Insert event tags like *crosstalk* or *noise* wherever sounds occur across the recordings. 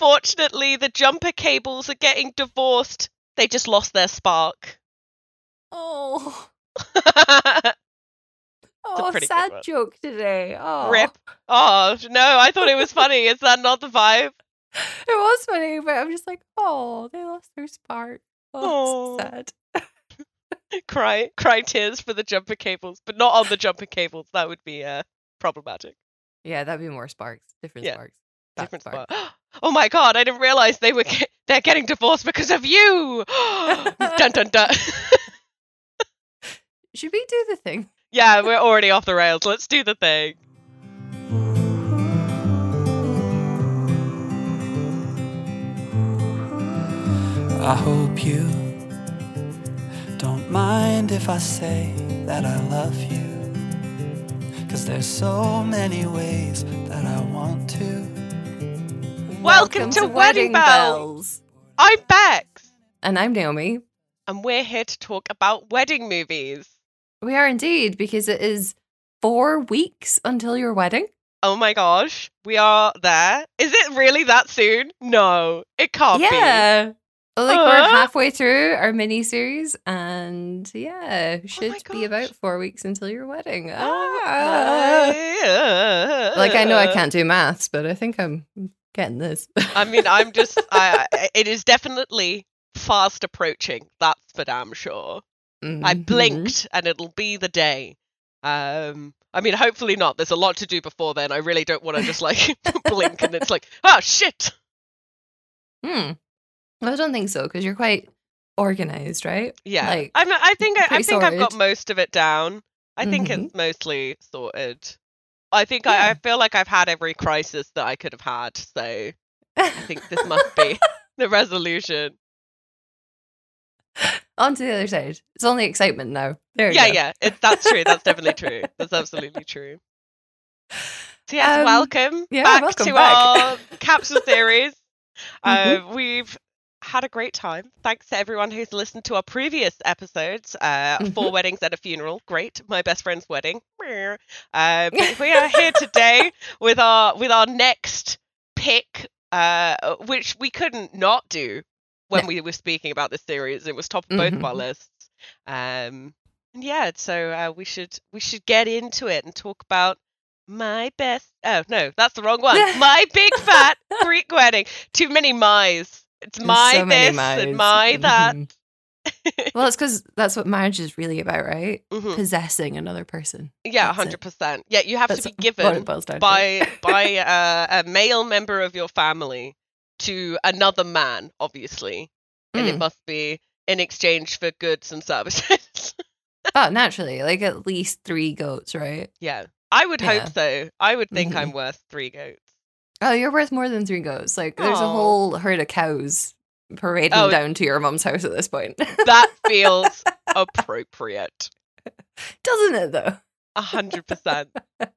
unfortunately, the jumper cables are getting divorced. They just lost their spark. Oh, *laughs* oh, sad joke today. Oh, Rip. Oh, no, I thought it was funny. Is that not the vibe? It was funny, but I'm just like, oh, they lost their spark. Oh, Oh. it's sad. *laughs* Cry, cry tears for the jumper cables, but not on the jumper cables. That would be uh, problematic. Yeah, that'd be more sparks. Different Yeah, sparks. Bad Different spark. spot. *gasps* Oh my god! I didn't realize they were ge- they're getting divorced because of you. *gasps* dun dun dun. *laughs* Should we do the thing? yeah, we're already off the rails. Let's do the thing. I hope you don't mind if I say that I love you. Cause there's so many ways that I want to. Welcome to Wedding Belles. I'm Bex, And I'm Naomi. and we're here to talk about wedding movies. We are indeed, because it is four weeks until your wedding. Oh my gosh, we are there. Is it really that soon? No, it can't be. yeah. Like we're Uh. halfway through our mini series, and yeah, should be about four weeks until your wedding. Oh Ah. my- Like I know I can't do maths, but I think I'm getting this. I mean, I'm just. *laughs* I, I- it is definitely fast approaching. That's for damn sure. I Mhm. blinked, and it'll be the day. Um, I mean, hopefully not. There's a lot to do before then. I really don't want to just like *laughs* *laughs* blink, and it's like, oh shit. Hmm. Well, I don't think so because you're quite organized, right? Yeah, Like, I'm. I think. I, I think I've got most of it down. I think Mhm. it's mostly sorted. I think I, I feel like I've had every crisis that I could have had. So I think this *laughs* must be the resolution. On to the other side. It's only excitement now. There. yeah, go. yeah, it, that's true. That's definitely true. That's absolutely true. So yes, Um, welcome yeah, back welcome to back. our capsule series. Uh, *laughs* Mhm. we've had a great time. Thanks to everyone who's listened to our previous episodes. Uh, Mm-hmm. Four weddings and a funeral. Great, my best friend's wedding. Uh, we are here today *laughs* with our with our next pick, uh, which we couldn't not do when we were speaking about this series. It was top of both of our Mhm. lists. Um, and yeah, so uh, we should we should get into it and talk about my best. Oh no, that's the wrong one. *laughs* my big fat Greek wedding. Too many my's. It's my so this and my *laughs* that. Mhm. *laughs* well, it's because that's what marriage is really about, right? Mhm. Possessing another person. Yeah, hundred percent. Yeah, you have That's to be *laughs* given it boils down to. by by uh, a male member of your family to another man, obviously, and it Mm. must be in exchange for goods and services. Oh, naturally, like at least three goats, right? yeah, I would Yeah. hope so. I would think Mhm. I'm worth three goats. Oh, you're worth more than three goats. Like there's a whole herd of cows parading Oh. down to your mum's house at this point. That feels *laughs* appropriate. Doesn't it though? A hundred percent. *laughs*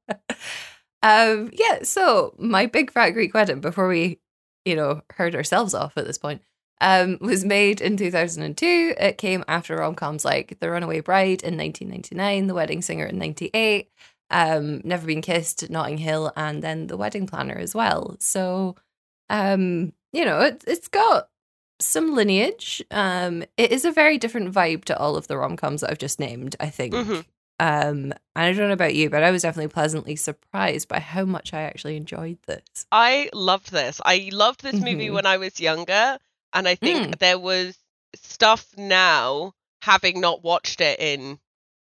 um yeah so my big fat greek wedding before we you know heard ourselves off at this point um was made in 2002 it came after rom-coms like the runaway bride in 1999 the wedding singer in 98 um never been kissed notting hill and then the wedding planner as well so um you know it, it's got some lineage um it is a very different vibe to all of the rom-coms that i've just named i think Mhm. um, and I don't know about you, but I was definitely pleasantly surprised by how much I actually enjoyed this. I loved this. I loved this movie Mhm. when I was younger, and I think Mm. there was stuff now, having not watched it in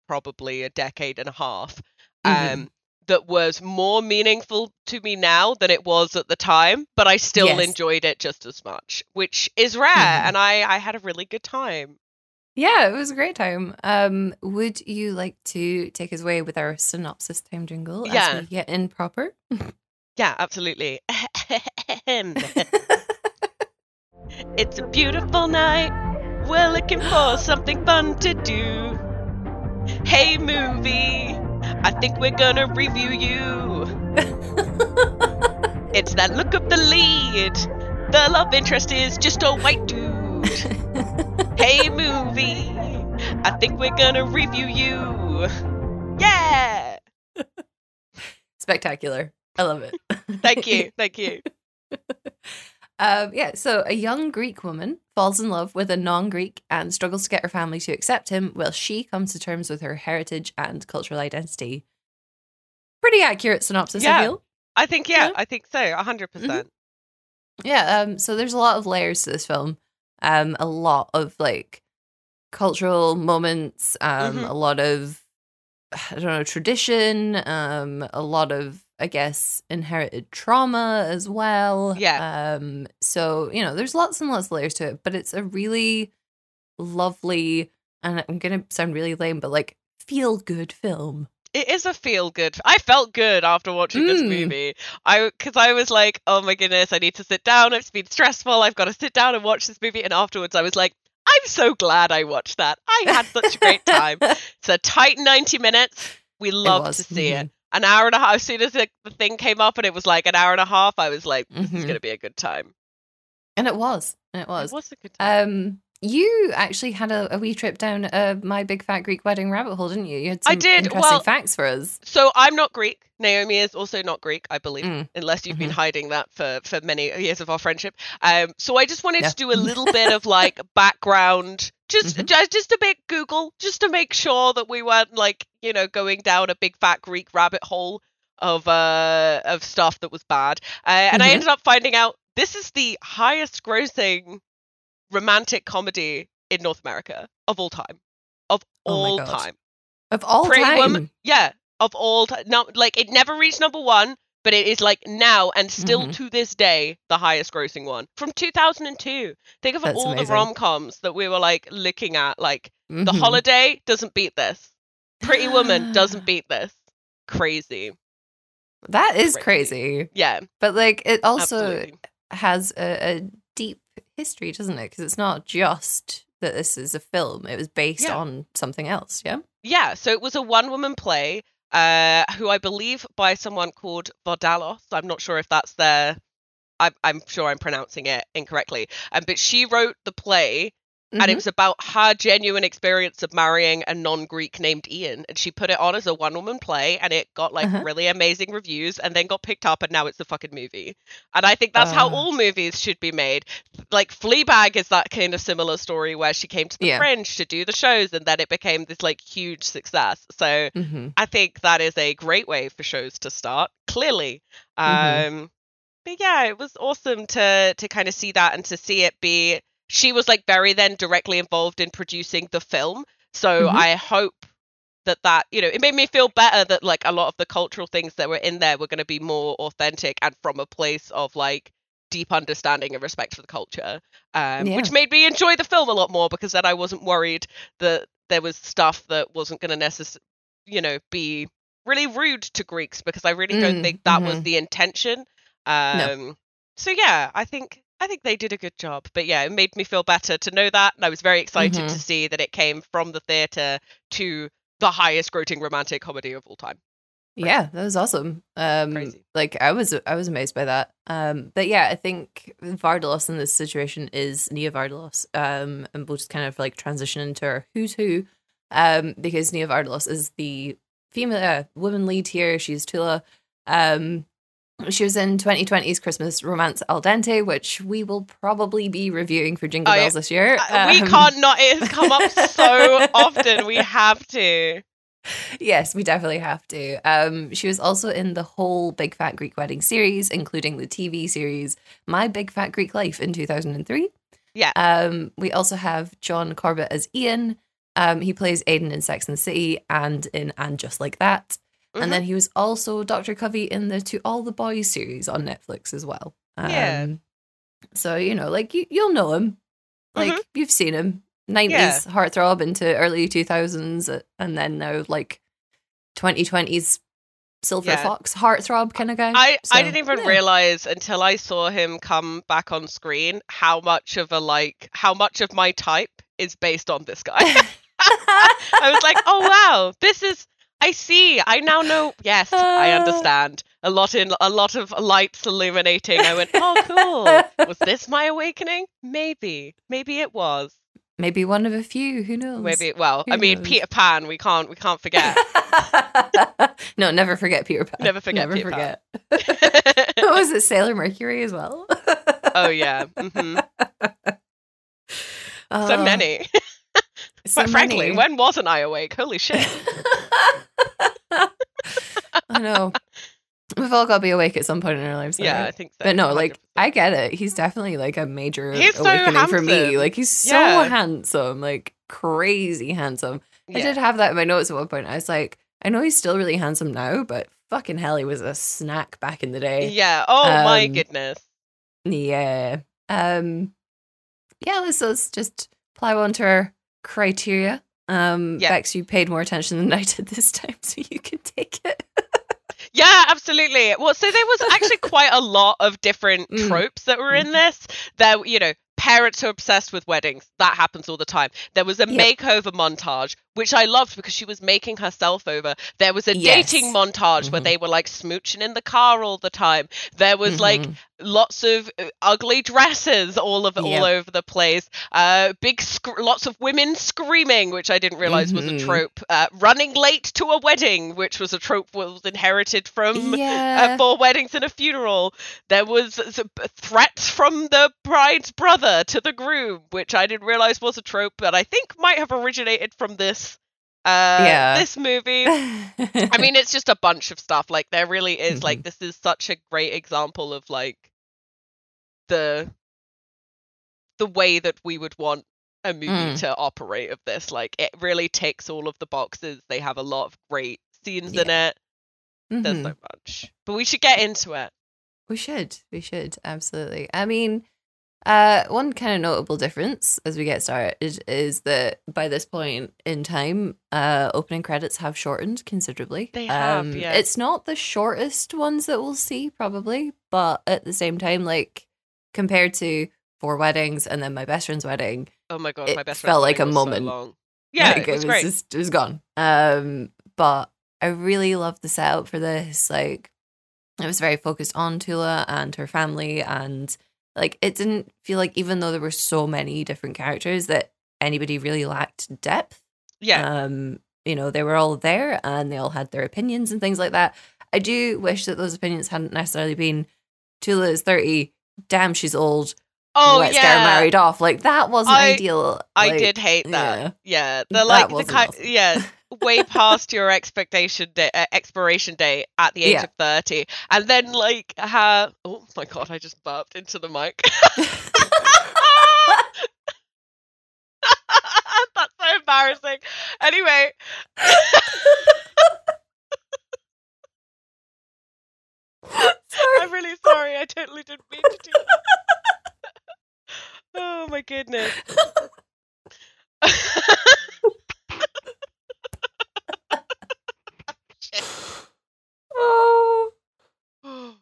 probably a decade and a half, um, Mhm. that was more meaningful to me now than it was at the time. But I still Yes. enjoyed it just as much, which is rare, Mhm. and I I had a really good time. Yeah, it was a great time. Um, would you like to take us away with our synopsis time jingle Yeah. as we get in proper? Yeah, absolutely. *laughs* *laughs* It's a beautiful night. We're looking for *gasps* something fun to do. Hey, movie. I think we're gonna review you. *laughs* It's that look of the lead. The love interest is just a white dude. *laughs* Hey, movie. I think we're gonna review you. Yeah. *laughs* Spectacular. I love it. Thank you. Thank you. Um, yeah, so a young Greek woman falls in love with a non Greek and struggles to get her family to accept him while she comes to terms with her heritage and cultural identity. Pretty accurate synopsis, I Yeah. feel. I think yeah, Yeah. I think so. 100%. Mm-hmm. Yeah, um, so there's a lot of layers to this film. Um, a lot of like cultural moments, um, Mhm. a lot of *sighs* I don't know, tradition, um, a lot of I guess inherited trauma as well. Yeah. Um, so you know, there's lots and lots of layers to it, but it's a really lovely and I'm gonna sound really lame, but like feel good film. It is a feel good. I felt good after watching this Mm. movie. I because I was like, oh my goodness, I need to sit down. It's been stressful. I've got to sit down and watch this movie. And afterwards, I was like, I'm so glad I watched that. I had such a great time. *laughs* It's a tight 90 minutes. We love to see mhm. it. An hour and a half. As soon as the, the thing came up and it was like an hour and a half, I was like, this is Mhm. going to be a good time. And it was. And it was. It was a good time. Um, you actually had a, a wee trip down uh, my big fat Greek wedding rabbit hole, didn't you? You had I did. interesting Well- facts for us. So I'm not Greek. Naomi is also not Greek, I believe, Mm. unless you've been Mhm. hiding that for for many years of our friendship. Um, so I just wanted Yeah. to do a *laughs* little bit of like background, just Mhm. just just a bit Google, just to make sure that we weren't like you know going down a big fat Greek rabbit hole of uh of stuff that was bad. Uh, and I Mhm. ended up finding out this is the highest grossing romantic comedy in North America of all time, of Oh all time. Of all Pretty time. Woman, yeah, of all time. No, like it never reached number one, but it is like now and still Mhm. to this day the highest grossing one from 2002. Think of That's all amazing. the rom coms that we were like looking at. Like The Mhm. Holiday doesn't beat this. Pretty Woman doesn't *gasps* beat this. Crazy. That is Crazy. crazy. Yeah, But like it also absolutely. has a, a deep history, doesn't it? Because it's not just that this is a film. It was based Yeah. on something else, yeah? Yeah, so it was a one woman play, uh, who I believe by someone called Vardalos. I'm not sure if that's their. I'm, I'm sure I'm pronouncing it incorrectly. Um, but she wrote the play, and it Mhm. was about her genuine experience of marrying a non-Greek named Ian, and she put it on as a one-woman play, and it got like Uh-huh. really amazing reviews, and then got picked up, and now it's a fucking movie. And I think that's how Ah. all movies should be made. Like Fleabag is that kind of similar story where she came to the Yeah. Fringe to do the shows, and then it became this like huge success. So Mhm. I think that is a great way for shows to start. Clearly, Mhm. um, but yeah, it was awesome to to kind of see that and to see it be. She was like very then directly involved in producing the film, so Mhm. I hope that that you know it made me feel better that like a lot of the cultural things that were in there were going to be more authentic and from a place of like deep understanding and respect for the culture um, Yeah. which made me enjoy the film a lot more because then i wasn't worried that there was stuff that wasn't going to necessarily you know be really rude to greeks because i really don't Mm, think that was mhm. the intention um so yeah i think i think they did a good job but yeah it made me feel better to know that and i was very excited Mhm. to see that it came from the theater to the highest grossing romantic comedy of all time Yeah, that was awesome. Um, Crazy. like I was, I was amazed by that. Um, but yeah, I think Vardalos in this situation is Nia Vardalos. Um, and we'll just kind of like transition into who's who. Um, because Nia Vardalos is the female uh, woman lead here. She's Tula. Um, she was in 2020's Christmas romance Al Dente, which we will probably be reviewing for Jingle Oh. Belles this year. Uh, we Um, can't not it has come up *laughs* so often we have to Yes, we definitely have to. Um, she was also in the whole Big Fat Greek Wedding series, including the TV series My Big Fat Greek Life in 2003. Yeah. Um, we also have John Corbett as Ian. Um, he plays Aiden in Sex and the City and in And Just Like That. Mhm. And then he was also Dr. Covey in the To All the Boys series on Netflix as well. Um, Yeah. So, you know, like you, you'll know him. Like Mhm. you've seen him. 90s heartthrob into early 2000s uh, and then now like 2020s Silver Yeah. Fox heartthrob kind of guy. I, So, I didn't even yeah. realize until I saw him come back on screen how much of a like how much of my type is based on this guy. *laughs* I was like, oh wow, this is I see. I now know. Yes, I Uh. understand. A lot in a lot of lights illuminating. I went, oh cool. *laughs* Was this my awakening? Maybe, maybe it was. Maybe one of a few, who knows? Maybe. Well, Who I mean, knows? Peter Pan. We can't. We can't forget. *laughs* no, never forget Peter Pan. Never forget Never Peter Pan. forget. what *laughs* was it? Sailor Mercury as well. Oh yeah. hmm Oh, So many. So Quite frankly, many. when wasn't I awake? Holy shit. *laughs* *laughs* I know. We've all got to be awake at some point in our lives. yeah, I think so. But no, like 100%. I get it. He's definitely like a major He's so awakening for me. Like he's so Yeah. handsome, like crazy handsome. I did have that in my notes at one point. I was like, I know he's still really handsome now, but fucking hell, he was a snack back in the day. Yeah. Oh my Um, goodness. Yeah. Um yeah, let's, let's just plow on to our criteria. Um Yeah. Bex, you paid more attention than I did this time, so you can take it. Yeah, absolutely. Well, so there was actually *laughs* quite a lot of different Mm. tropes that were in this. There, you know, parents who are obsessed with weddings. That happens all the time. There was a Yep. makeover montage, which I loved because she was making herself over. There was a Yes. dating montage where Mhm. they were like smooching in the car all the time. There was like Mhm. Lots of uh, ugly dresses all of Yeah. all over the place. Uh, big, sc- lots of women screaming, which I didn't realize was a Mhm. trope. Uh, running late to a wedding, which was a trope was inherited from yeah. uh, four weddings and a funeral. There was b- threats from the bride's brother to the groom, which I didn't realize was a trope, but I think might have originated from this. Uh, Yeah. this movie. *laughs* I mean, it's just a bunch of stuff. Like there really is. Mm-hmm. Like this is such a great example of like the the way that we would want a movie Mm. to operate of this. Like it really ticks all of the boxes. They have a lot of great scenes in it. There's Mhm. so much, but we should get into it. We should. We should. Absolutely. I mean, uh, one kind of notable difference as we get started is that by this point in time, uh, opening credits have shortened considerably. They have, Um, yeah. It's not the shortest ones that we'll see, probably, but at the same time, like compared to Four Weddings and then My Best Friend's Wedding, Oh my god, It my best felt friend's like wedding a so moment. long. Yeah, like, it was it was great. just it was gone. Um, but I really loved the setup for this. Like, it was very focused on Tula and her family, and like it didn't feel like even though there were so many different characters that anybody really lacked depth. yeah, Um, you know, they were all there and they all had their opinions and things like that. I do wish that those opinions hadn't necessarily been Tula is thirty. Damn, she's old. oh let's yeah. get her married off. Like that wasn't I- ideal. I Like, did hate that. yeah. Yeah, the like the kind, yeah, *laughs* way past your expectation day, uh, expiration date at the age Yeah. of thirty, and then like her. Oh my god, I just burped into the mic. *laughs* That's so embarrassing. Anyway. I'm really sorry. I totally didn't mean to do that. *laughs* oh my goodness. *laughs* Shit. oh. *gasps*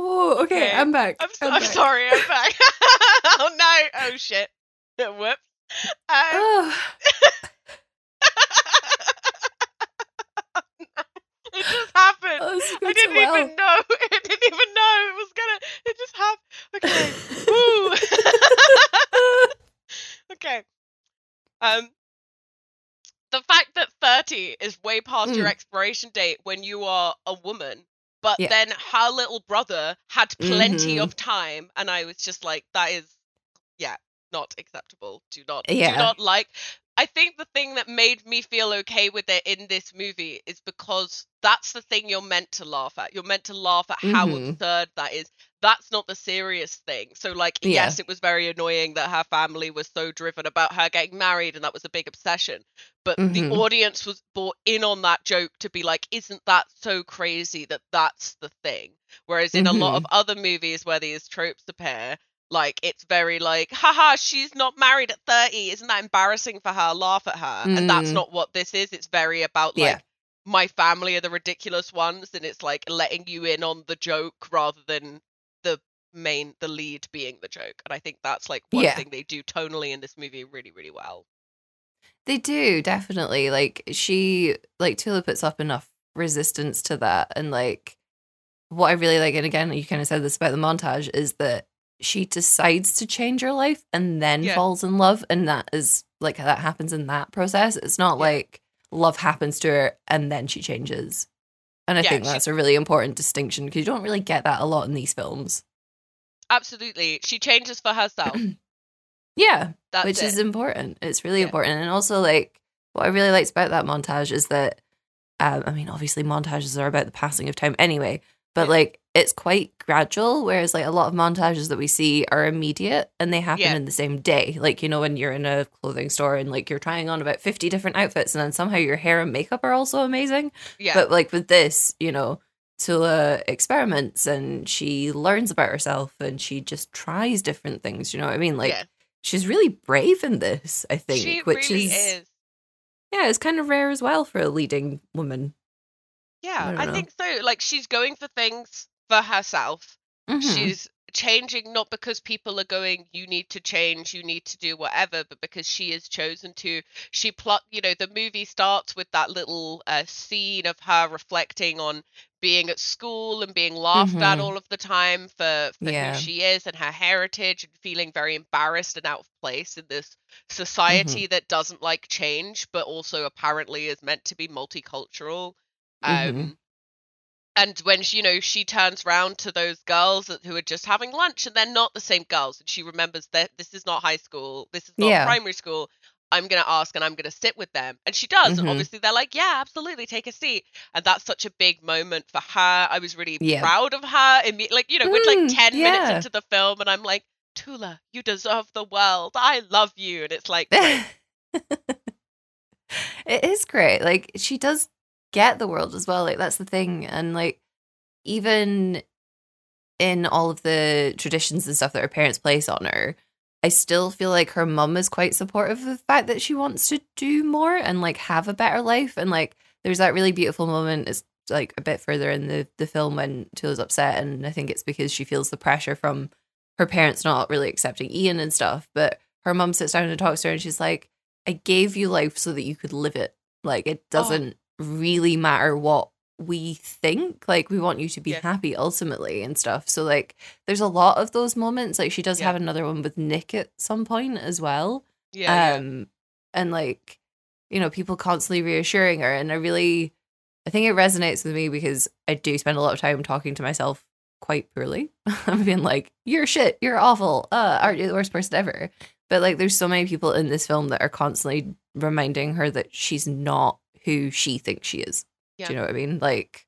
Oh, okay, Okay. I'm back. so, I'm back. sorry. I'm back. *laughs* oh no. Oh shit. *laughs* Whoops. Um, Oh, *laughs* it just happened. was I didn't well. even know. I didn't even know it was gonna. It just happened. Okay. Okay. Um. The fact that thirty is way past your Mm. expiration date when you are a woman, but Yeah. then her little brother had plenty Mhm. of time, and I was just like, that is, yeah, not acceptable. Do not, Yeah. do not like. I think the thing that made me feel okay with it in this movie is because that's the thing you're meant to laugh at. You're meant to laugh at how Mhm. absurd that is. That's not the serious thing. So, like, Yeah. yes, it was very annoying that her family was so driven about her getting married, and that was a big obsession. But the Mhm. audience was bought in on that joke to be like, isn't that so crazy that that's the thing? Whereas in a lot of other movies where these tropes appear, like it's very like, haha, she's not married at 30. Isn't that embarrassing for her? Laugh at her. And that's Mm. not what this is. It's very about like Yeah. my family are the ridiculous ones, and it's like letting you in on the joke rather than the main the lead being the joke. And I think that's like one Yeah. thing they do tonally in this movie really, really well. They do definitely like she like Tula puts up enough resistance to that, and like what I really like, and again, you kind of said this about the montage, is that she decides to change her life and then Yeah. falls in love, and that is like that happens in that process. It's not Yeah. like love happens to her and then she changes. And I Yeah, think she- that's a really important distinction because you don't really get that a lot in these films. absolutely. She changes for herself. *clears throat* Yeah, That's which it. is important. It's really important, and also like what I really liked about that montage is that, um, I mean, obviously montages are about the passing of time anyway, but like it's quite gradual. Whereas like a lot of montages that we see are immediate and they happen Yeah. in the same day. Like you know when you're in a clothing store and like you're trying on about fifty different outfits, and then somehow your hair and makeup are also amazing. yeah. But like with this, you know. Tula experiments and she learns about herself and she just tries different things. You know what I mean? Like yeah. she's really brave in this, I think, she which really is, is. yeah, it's kind of rare as well for a leading woman. Yeah, I I, think so. Like she's going for things for herself. Mhm. She's changing not because people are going you need to change you need to do whatever but because she has chosen to she plot you know the movie starts with that little uh, scene of her reflecting on being at school and being laughed at Mhm. all of the time for, for Yeah. who she is and her heritage and feeling very embarrassed and out of place in this society Mm-hmm. that doesn't like change but also apparently is meant to be multicultural um Mhm. And when she, you know she turns round to those girls that, who are just having lunch and they're not the same girls and she remembers that this is not high school this is not Yeah. primary school i'm going to ask and i'm going to sit with them and she does and Mhm. obviously they're like yeah absolutely take a seat and that's such a big moment for her i was really Yeah. proud of her imme- like you know we're like Mm, 10 minutes into the film and i'm like tula you deserve the world i love you and it's like *laughs* it is great. Like she does get the world as well. Like that's the thing. And like even in all of the traditions and stuff that her parents place on her, I still feel like her mum is quite supportive of the fact that she wants to do more and like have a better life. And like there's that really beautiful moment. It's like a bit further in the the film when Tula's upset, and I think it's because she feels the pressure from her parents not really accepting Ian and stuff. But her mum sits down and talks to her, and she's like, "I gave you life so that you could live it. Like it doesn't really matter what." we think like we want you to be Yeah. happy ultimately and stuff so like there's a lot of those moments like she does Yeah. have another one with nick at some point as well yeah, yeah. um and like you know people constantly reassuring her and i really i think it resonates with me because i do spend a lot of time talking to myself quite poorly *laughs* i'm being like you're shit you're awful uh aren't you the worst person ever but like there's so many people in this film that are constantly reminding her that she's not who she thinks she is Yeah. do you know what i mean like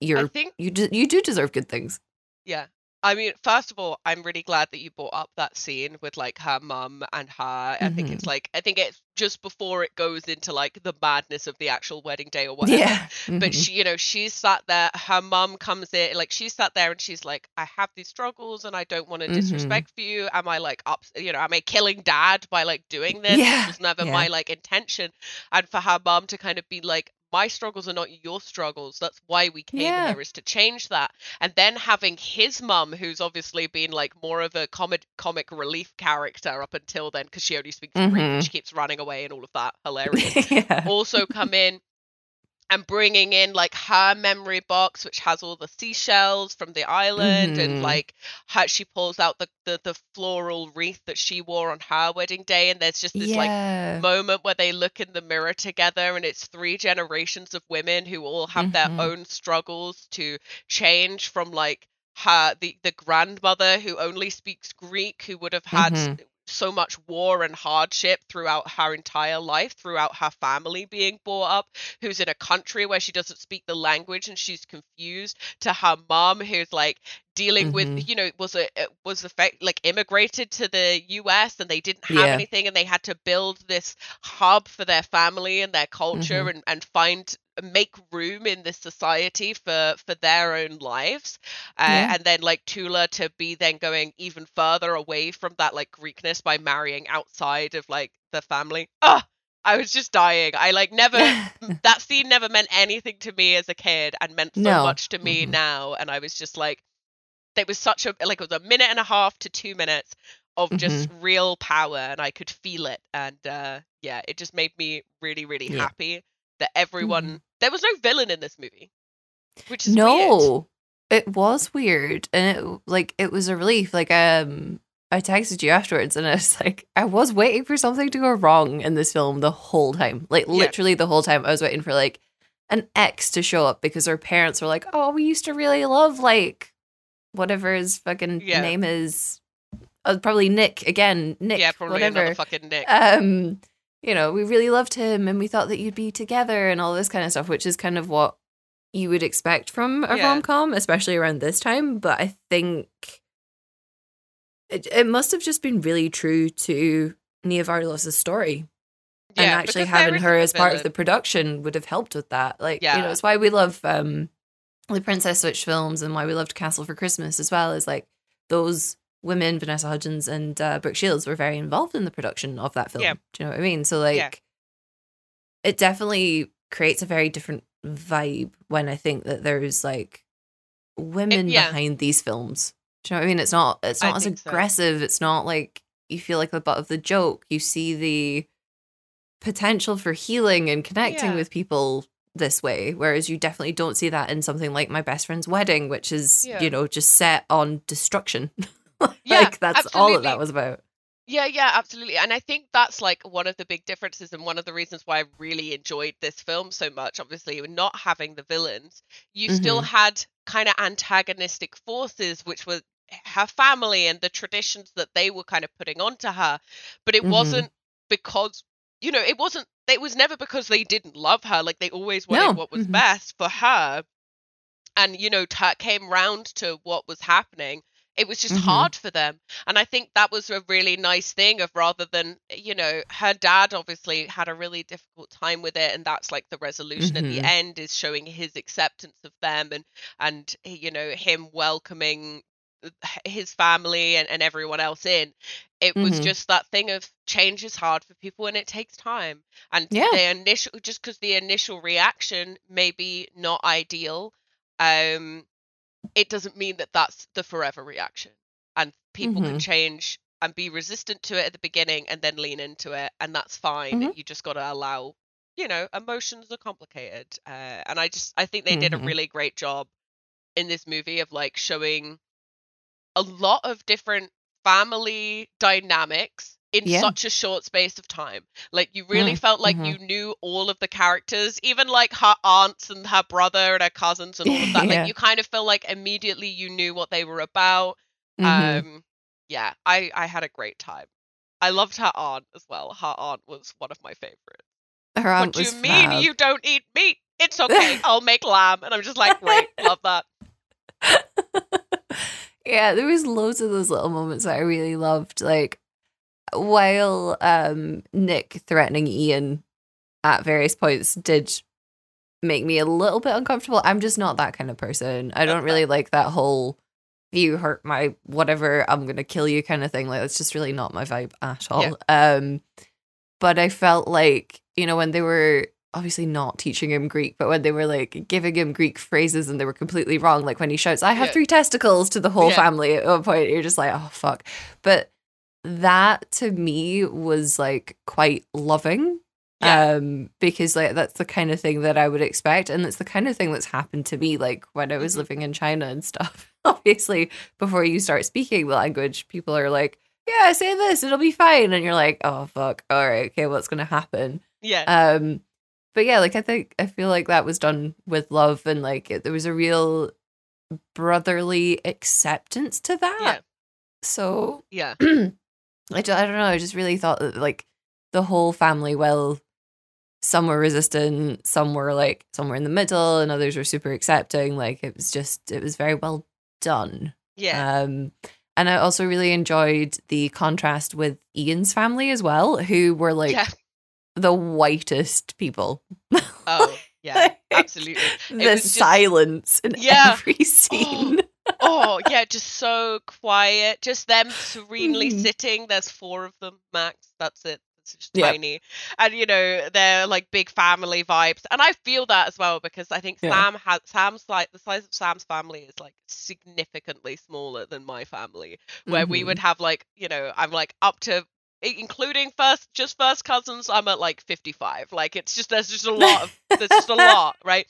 you're think you do, you do deserve good things Yeah. I mean, first of all, I'm really glad that you brought up that scene with like her mum and her. I think Mm-hmm. it's like I think it's just before it goes into like the madness of the actual wedding day or whatever. yeah But Mhm. she, you know, she's sat there. Her mum comes in, like she's sat there, and she's like, "I have these struggles, and I don't want to Mhm. disrespect for you. Am I like up? You know, am I killing dad by like doing this? Yeah, This was never yeah. my like intention." And for her mum to kind of be like, "My struggles are not your struggles. That's why we came Yeah. here is to change that." And then having his mum, who's obviously been like more of a comic comic relief character up until then, because she only speaks Greek Mhm. and she keeps running away and all of that, *laughs* hilarious yeah also come in and bringing in like her memory box which has all the seashells from the island Mhm. and like how she pulls out the, the the floral wreath that she wore on her wedding day and there's just this like moment where they look in the mirror together and it's three generations of women who all have Mhm. their own struggles to change from like her the the grandmother who only speaks greek who would have had Mhm. So much war and hardship throughout her entire life throughout her family being brought up who's in a country where she doesn't speak the language and she's confused to her mom who's like dealing Mhm. with you know was a it was fact like immigrated to the US and they didn't have Yeah. anything and they had to build this hub for their family and their culture Mhm. and and find make room in this society for for their own lives uh, Yeah. and then like Tula to be then going even further away from that like Greekness by marrying outside of like the family ah I was just dying I like *laughs* never that scene never meant anything to me as a kid and meant so No. much to me Mhm. now and I was just like it was such a like it was a minute and a half to two minutes of just Mm-hmm. real power and I could feel it and uh yeah it just made me really really Yeah. happy that everyone Mhm. There was no villain in this movie which is weird. no it was weird and it like it was a relief like um i texted you afterwards and i was *laughs* like i was waiting for something to go wrong in this film the whole time like Yeah. literally the whole time i was waiting for like an ex to show up because her parents were like oh we used to really love like whatever his fucking Yeah. name is. Uh, probably Nick again. Nick. yeah, probably whatever. another fucking Nick. um you know we really loved him and we thought that you'd be together and all this kind of stuff which is kind of what you would expect from a Yeah. rom-com especially around this time. But i think it, it must have just been really true to nia vardalos's story. And actually having her as part of the production would have helped with that. Like you know it's why we love um the princess switch films and why we loved castle for christmas as well is like those women vanessa hudgens and uh, brooke shields were very involved in the production of that film Yeah. do you know what i mean so like Yeah. it definitely creates a very different vibe when i think that there's like women yeah. behind these films do you know what i mean it's not it's I not as think so. aggressive it's not like you feel like the butt of the joke you see the potential for healing and connecting Yeah. with people this way whereas you definitely don't see that in something like my best friend's wedding which is Yeah. you know just set on destruction *laughs* *laughs* Yeah, like that's all that that was about Yeah, yeah, absolutely. And I think that's like one of the big differences and one of the reasons why I really enjoyed this film so much. Obviously, not having the villains, you still Mhm. had kind of antagonistic forces, which were her family and the traditions that they were kind of putting onto her. But it Mhm. wasn't because, you know, it wasn't, it was never because they didn't love her. Like they always wanted No. what was Mhm. best for her. And, you know, t- came round to what was happening. It was just Mhm. hard for them. And I think that was a really nice thing of rather than, you know, her dad obviously had a really difficult time with it. And that's like the resolution at the Mhm. end is showing his acceptance of them and, and, you know, him welcoming his family and, and everyone else in. It was Mhm. just that thing of change is hard for people and it takes time. And Yeah. the initial, just because the initial reaction may be not ideal, um, it doesn't mean that that's the forever reaction. And people can Mhm. change and be resistant to it at the beginning and then lean into it, and that's fine. Mhm. You just got to allow, you know, emotions are complicated. Uh, and I just, I think they did a Mhm. really great job in this movie of like showing a lot of different family dynamics in Yeah. such a short space of time. Like you really Mm, felt like mhm. you knew all of the characters, even like her aunts and her brother and her cousins and all of that. *laughs* Yeah. Like you kind of felt like immediately you knew what they were about. Mhm. Um yeah, I I had a great time. I loved her aunt as well. Her aunt was one of my favorites. her aunt what do you mean fab. you don't eat meat? It's okay. *laughs* I'll make lamb. And I'm just like, great, *laughs* love that. yeah, there was loads of those little moments that I really loved. Like while um Nick threatening Ian at various points did make me a little bit uncomfortable. I'm just not that kind of person. I don't really like that whole you hurt my whatever, I'm gonna kill you kind of thing. Like that's just really not my vibe at all. Um but I felt like, you know, when they were obviously not teaching him Greek, but when they were like giving him Greek phrases and they were completely wrong, like when he shouts, I have Yeah. three testicles to the whole Yeah. family at one point, you're just like, oh fuck. But that to me was like quite loving. Yeah. Um, because like that's the kind of thing that I would expect, and it's the kind of thing that's happened to me like when I was Mhm. living in China and stuff. *laughs* Obviously, before you start speaking the language, people are like, Yeah, say this, it'll be fine. And you're like, Oh fuck, all right, okay, what's gonna happen? Yeah. Um, but yeah, like I think I feel like that was done with love and like it, there was a real brotherly acceptance to that. Yeah. So yeah. *clears throat* I, I don't know. I just really thought that like the whole family, well, some were resistant, some were like somewhere in the middle, and others were super accepting. Like it was just, it was very well done. Yeah. Um, and I also really enjoyed the contrast with Ian's family as well, who were like yeah. the whitest people. Oh, *laughs* yeah. Absolutely. *laughs* the just- silence in Yeah. every scene. oh yeah just so quiet just them serenely Mhm. sitting there's four of them max that's it it's just Yeah. tiny and you know they're like big family vibes and i feel that as well because i think Yeah. sam has sam's like the size of sam's family is like significantly smaller than my family where we Mhm. would have like you know i'm like up to including first just first cousins i'm at like 55 like it's just there's just a *laughs* lot of there's just a lot right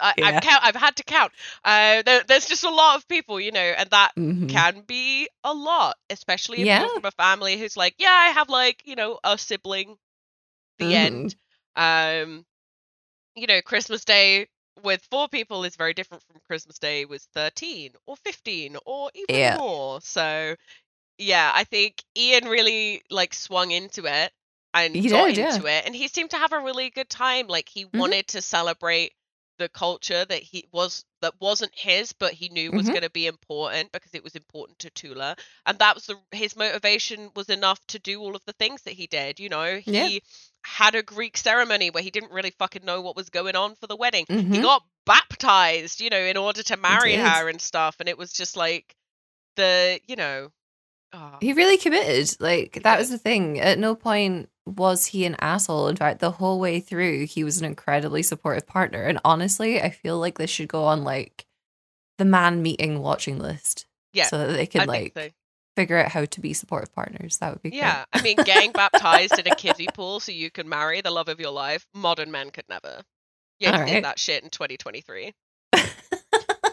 I, Yeah. I've count i've had to count uh there, there's just a lot of people you know and that Mhm. can be a lot especially if Yeah. you're from a family who's like yeah i have like you know a sibling the Mhm. end um you know christmas day with four people is very different from Christmas Day with 13 or 15 or even Yeah. more. So yeah, I think Ian really like swung into it and He got did, yeah. into it and he seemed to have a really good time. Like he Mhm. wanted to celebrate the culture that he was that wasn't his but he knew was Mhm. going to be important because it was important to Tula and that was the, his motivation was enough to do all of the things that he did you know he Yeah. had a Greek ceremony where he didn't really fucking know what was going on for the wedding he Mhm. got baptized, you know, in order to marry her and stuff. And it was just like the, you know, oh, He really committed. Like that did. was the thing. At no point was he an asshole. In fact, the whole way through, he was an incredibly supportive partner. And honestly, I feel like this should go on like the man meeting watching list. Yeah, So that they can think like so. figure out how to be supportive partners. That would be Yeah, I mean, getting baptized in a kiddie pool so you can marry the love of your life, modern men could never. Yeah, you Alright. did that shit in 2023. *laughs*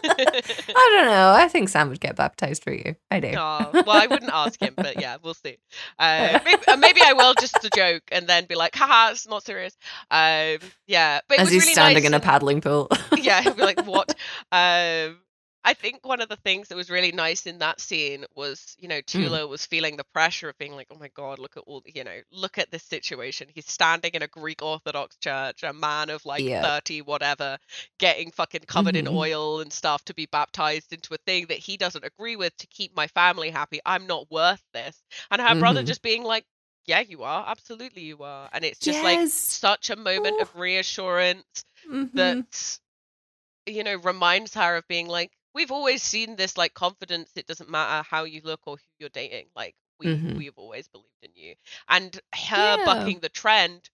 I don't know. I think Sam would get baptized for you. I do. Oh, well, I wouldn't ask him, but yeah, we'll see. Uh, maybe, uh, maybe I will just a joke and then be like, haha, it's not serious. Um, yeah, but it As he's really standing nice in a paddling pool. *laughs* yeah, he'll be like, *laughs* what? Um, I think one of the things that was really nice in that scene was, you Mm. know, Tula was feeling the pressure of being like, oh my God, look at all, you know, look at this situation. He's standing in a Greek Orthodox church, a man of like Yeah. 30, whatever, getting fucking covered in Mhm. oil and stuff to be baptized into a thing that he doesn't agree with to keep my family happy. I'm not worth this. And her brother Mhm. just being like, yeah, you are. Absolutely, you are. And it's just like such a moment of reassurance Mhm. that you know reminds her of being like we've always seen this like confidence it doesn't matter how you look or who you're dating like we Mhm. we've always believed in you and her Yeah. bucking the trend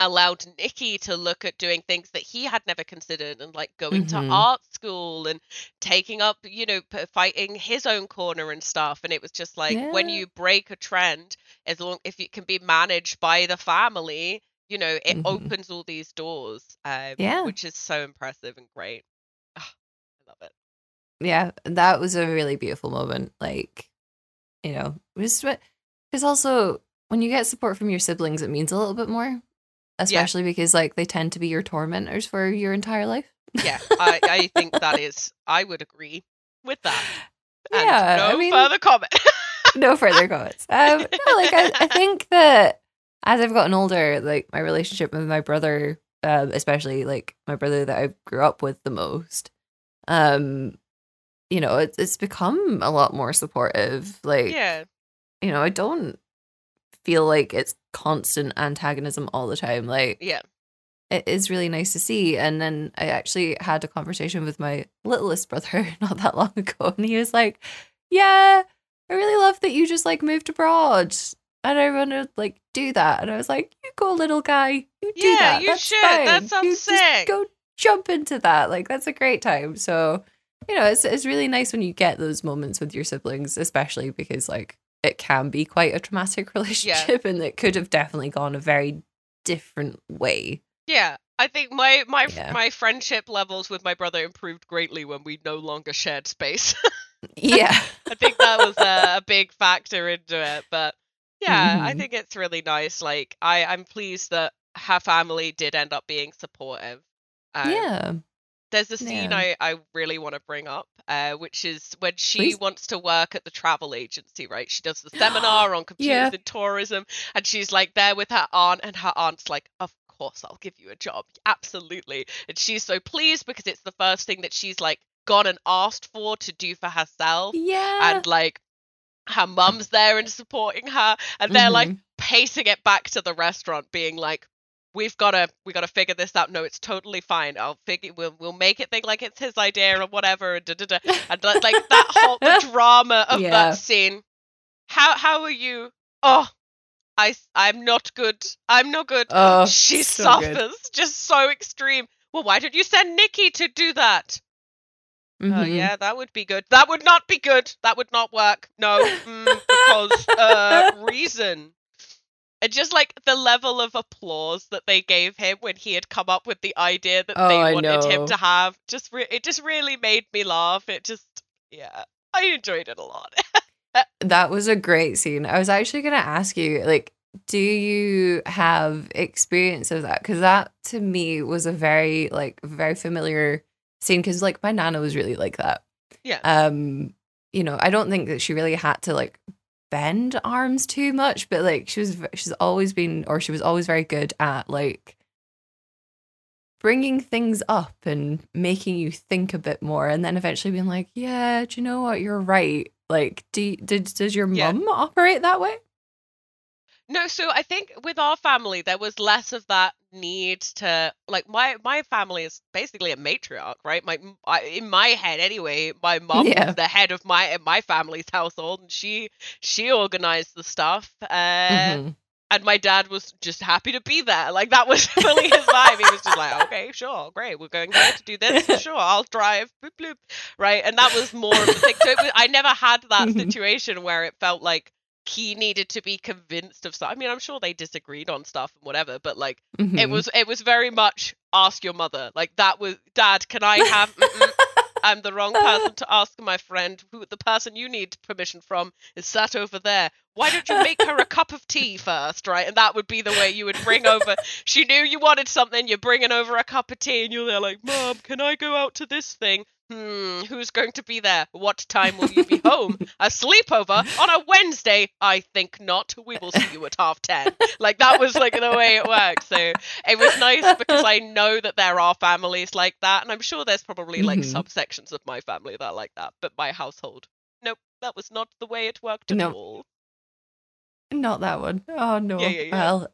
allowed Nikki to look at doing things that he had never considered and like going to Mhm. art school and taking up you know p- fighting his own corner and stuff and it was just like when you break a trend as long if it can be managed by the family you know it Mhm. opens all these doors um, Yeah. which is so impressive and great yeah, that was a really beautiful moment. Like, you know, just because also when you get support from your siblings, it means a little bit more, especially because like they tend to be your tormentors for your entire life. yeah *laughs* I, I think that is i would agree with that and yeah, no I mean, further comment no further comments. Um, *laughs* no, like I, I think that as I've gotten older, like my relationship with my brother, uh, especially like my brother that I grew up with the most, um, you know, it's it's become a lot more supportive. Like, yeah you know, I don't feel like it's constant antagonism all the time. Like, yeah it is really nice to see. And then I actually had a conversation with my littlest brother *laughs* not that long ago, and he was like, "Yeah, I really love that you just like moved abroad." And I want to like do that. And I was like, "You go, little guy. You do Yeah, that. you That's should. That fine. sounds you just sick." go jump into that. Like that's a great time." So you know, it's it's really nice when you get those moments with your siblings, especially because like it can be quite a traumatic *laughs* relationship, and it could have definitely gone a very different way. Yeah, I think my my Yeah. my friendship levels with my brother improved greatly when we no longer shared space. *laughs* Yeah. I think that was a, *laughs* a big factor into it. But yeah, I Mhm. think it's really nice. Like I I'm pleased that her family did end up being supportive. Um, yeah. There's a scene Yeah. I, I really want to bring up, uh, which is when she Please. wants to work at the travel agency, right? She does the *gasps* seminar on computers Yeah. and tourism, and she's like there with her aunt, and her aunt's like, Of course, I'll give you a job. Absolutely. And she's so pleased because it's the first thing that she's like gone and asked for to do for herself. Yeah. And like her mum's there and supporting her, and they're like Mhm. pacing it back to the restaurant, being like, "We've got to, we got to figure this out. No, it's totally fine. I'll figure, we'll, we'll make it think like it's his idea or whatever." And, da, da, da. *laughs* and like that whole the *laughs* drama of Yeah. that scene. How how are you? Oh, I I'm not good. I'm not good. Oh, she so good. suffers just so extreme. Well, why did you send Nikki to do that? Oh Mhm. yeah, that would be good. That would not be good. That would not work. No, mm, because uh, reason. And just like the level of applause that they gave him when he had come up with the idea that Oh, they I wanted him to have, just re- it just really made me laugh. It just, yeah, I enjoyed it a lot. *laughs* That was a great scene. I was actually going to ask you, like, do you have experience of that? Because that to me was a very like very familiar scene. Because like my nana was really like that. Yeah. Um, you know, I don't think that she really had to like bend arms too much, but like she was, she's always been, or she was always very good at like bringing things up and making you think a bit more, and then eventually being like, yeah, do you know what? You're right. Like, do did does your Yeah. mum operate that way? No, so I think with our family there was less of that need to like my my family is basically a matriarch, right? My I, in my head anyway, my *laughs* mom Yeah. was the head of my my family's household, and she she organized the stuff. Uh, Mhm. and my dad was just happy to be there. Like that was *laughs* really his vibe. He was just like, okay, *laughs* sure, great, we're going here to do this. Sure, I'll drive. Bloop, bloop. Right, and that was more of the thing. So was, I never had that Mhm. situation where it felt like he needed to be convinced of stuff. I mean, I'm sure they disagreed on stuff and whatever, but like it Mhm. was it was very much ask your mother. Like that was dad. Can I have? *laughs* I'm the wrong person to ask my friend. Who the person you need permission from is sat over there. Why don't you make her a cup of tea first, right? And that would be the way you would bring over. She knew you wanted something. You're bringing over a cup of tea, and you're there like, Mom, can I go out to this thing? Hmm, who's going to be there? What time will you be home? A sleepover on a Wednesday? I think not. We will see you at half ten. Like that was like the way it worked. So it was nice because I know that there are families like that, and I'm sure there's probably like Mhm. subsections of my family that are like that. But my household, nope, that was not the way it worked at No. all. Not that one. Oh no. Yeah, yeah, yeah. Well,